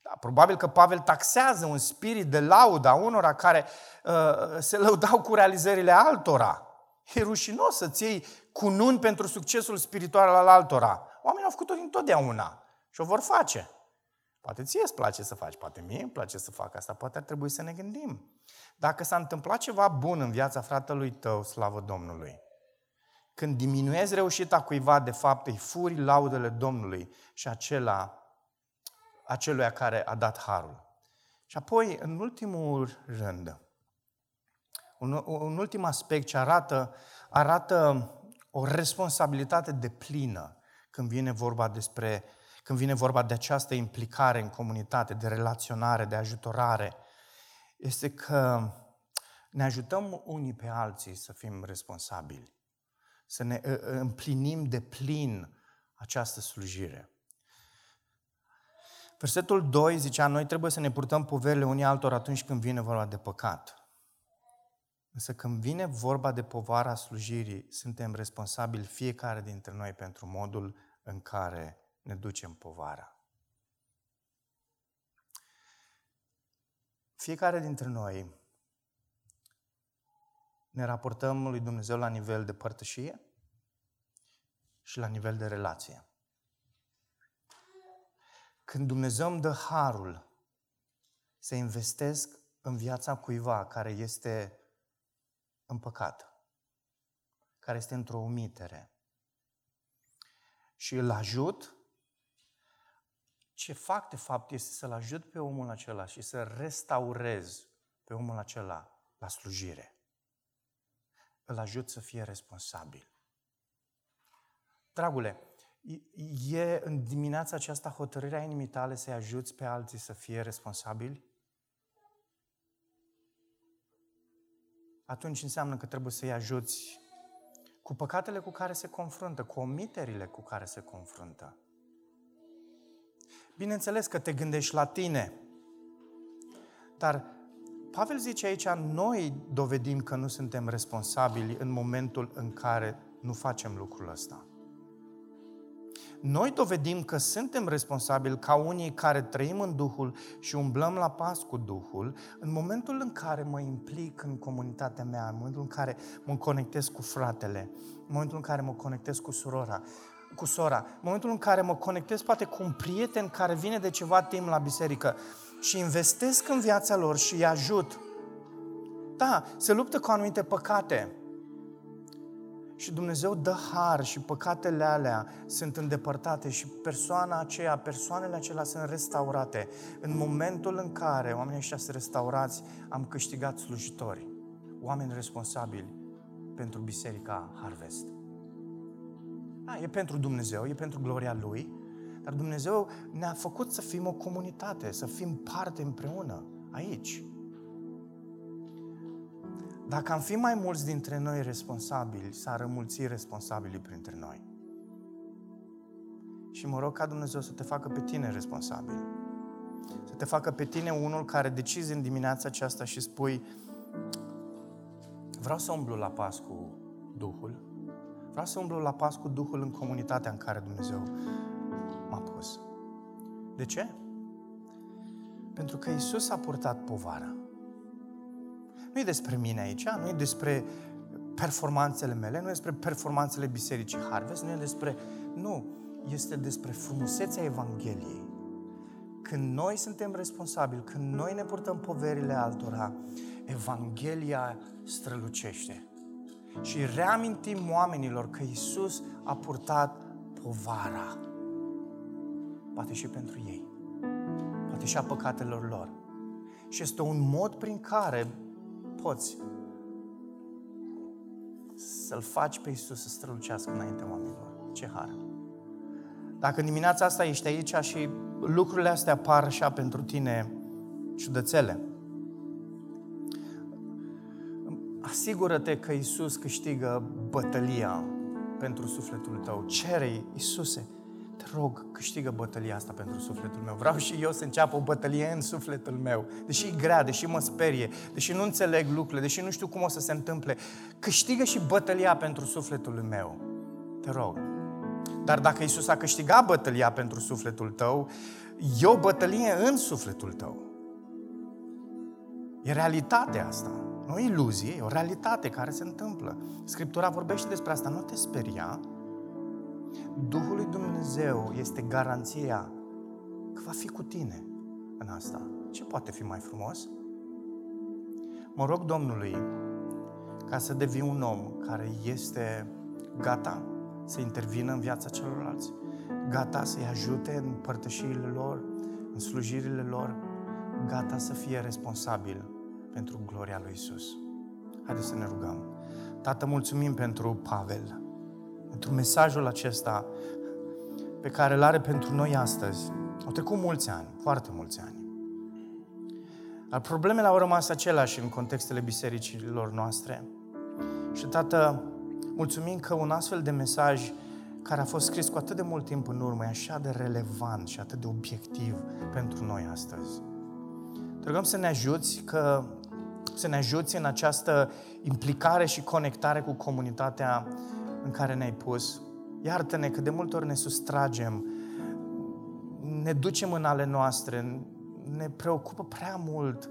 Da, probabil că Pavel taxează un spirit de laudă a unora care uh, se lăudau cu realizările altora. E rușinos să-ți iei cununi pentru succesul spiritual al altora. Oamenii au făcut-o întotdeauna și o vor face. Poate ție îți place să faci, poate mie îmi place să fac asta, poate ar trebui să ne gândim. Dacă s-a întâmplat ceva bun în viața fratelui tău, slavă Domnului, când diminuezi reușita cuiva, de fapt îi furi laudele Domnului și acela aceluia care a dat harul. Și apoi, în ultimul rând, un, un ultim aspect ce arată, arată o responsabilitate de plină când vine vorba despre când vine vorba de această implicare în comunitate, de relaționare, de ajutorare, este că ne ajutăm unii pe alții să fim responsabili, să ne ă, ă, împlinim de plin această slujire. Versetul 2 zicea, noi trebuie să ne purtăm poverile unii altor atunci când vine vorba de păcat. Însă când vine vorba de povara slujirii, suntem responsabili fiecare dintre noi pentru modul în care ne ducem povara. Fiecare dintre noi ne raportăm lui Dumnezeu la nivel de părtășie și la nivel de relație. Când Dumnezeu îmi dă harul să investesc în viața cuiva care este în păcat, care este într-o umitere și îl ajut, ce fac de fapt este să-l ajut pe omul acela și să restaurez pe omul acela la slujire. Îl ajut să fie responsabil. Dragule, E în dimineața aceasta hotărârea inimii tale să-i ajuți pe alții să fie responsabili? Atunci înseamnă că trebuie să-i ajuți cu păcatele cu care se confruntă, cu omiterile cu care se confruntă. Bineînțeles că te gândești la tine, dar Pavel zice aici, noi dovedim că nu suntem responsabili în momentul în care nu facem lucrul ăsta. Noi dovedim că suntem responsabili ca unii care trăim în Duhul și umblăm la pas cu Duhul, în momentul în care mă implic în comunitatea mea, în momentul în care mă conectez cu fratele, în momentul în care mă conectez cu surora, cu sora, în momentul în care mă conectez poate cu un prieten care vine de ceva timp la biserică și investesc în viața lor și îi ajut, Da, se luptă cu anumite păcate. Și Dumnezeu dă har și păcatele alea sunt îndepărtate și persoana aceea, persoanele acelea sunt restaurate. În momentul în care oamenii ăștia sunt restaurați, am câștigat slujitori, oameni responsabili pentru Biserica Harvest. Da, e pentru Dumnezeu, e pentru gloria Lui, dar Dumnezeu ne-a făcut să fim o comunitate, să fim parte împreună, aici. Dacă am fi mai mulți dintre noi responsabili, s-ar rămulți responsabili printre noi. Și mă rog ca Dumnezeu să te facă pe tine responsabil. Să te facă pe tine unul care decizi în dimineața aceasta și spui vreau să umblu la pas cu Duhul, vreau să umblu la pas cu Duhul în comunitatea în care Dumnezeu m-a pus. De ce? Pentru că Isus a purtat povara. Nu e despre mine aici, nu e despre performanțele mele, nu e despre performanțele Bisericii Harvest, nu e despre... Nu, este despre frumusețea Evangheliei. Când noi suntem responsabili, când noi ne purtăm poverile altora, Evanghelia strălucește. Și reamintim oamenilor că Isus a purtat povara. Poate și pentru ei. Poate și a păcatelor lor. Și este un mod prin care poți să-L faci pe Isus să strălucească înaintea oamenilor. Ce har! Dacă în dimineața asta ești aici și lucrurile astea apar așa pentru tine ciudățele, asigură-te că Isus câștigă bătălia pentru sufletul tău. Cere-i, Isuse, te rog, câștigă bătălia asta pentru sufletul meu. Vreau și eu să înceapă o bătălie în sufletul meu. Deși e grea, deși mă sperie, deși nu înțeleg lucrurile, deși nu știu cum o să se întâmple, câștigă și bătălia pentru sufletul meu. Te rog. Dar dacă Isus a câștigat bătălia pentru sufletul tău, e o bătălie în sufletul tău. E realitatea asta. Nu o iluzie, e o realitate care se întâmplă. Scriptura vorbește despre asta. Nu te speria, Duhul lui Dumnezeu este garanția că va fi cu tine în asta. Ce poate fi mai frumos? Mă rog Domnului ca să devii un om care este gata să intervină în viața celorlalți, gata să-i ajute în părtășirile lor, în slujirile lor, gata să fie responsabil pentru gloria lui Isus. Haideți să ne rugăm. Tată, mulțumim pentru Pavel pentru mesajul acesta pe care îl are pentru noi astăzi. Au trecut mulți ani, foarte mulți ani. Dar problemele au rămas aceleași în contextele bisericilor noastre. Și, Tată, mulțumim că un astfel de mesaj care a fost scris cu atât de mult timp în urmă e așa de relevant și atât de obiectiv pentru noi astăzi. Te rugăm să ne ajuți că să ne ajuți în această implicare și conectare cu comunitatea în care ne-ai pus. Iartă-ne că de multe ori ne sustragem, ne ducem în ale noastre, ne preocupă prea mult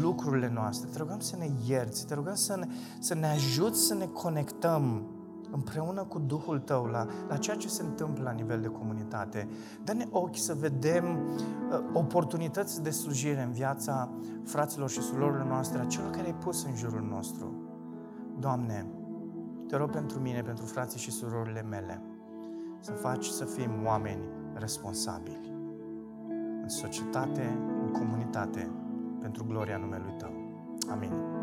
lucrurile noastre. Te rugăm să ne ierți, te rugăm să ne, să ne ajuți să ne conectăm împreună cu Duhul Tău la, la ceea ce se întâmplă la nivel de comunitate. Dă-ne ochi să vedem uh, oportunități de slujire în viața fraților și surorilor noastre, a celor care ai pus în jurul nostru. Doamne, te rog pentru mine, pentru frații și surorile mele, să faci să fim oameni responsabili în societate, în comunitate, pentru gloria numelui Tău. Amin.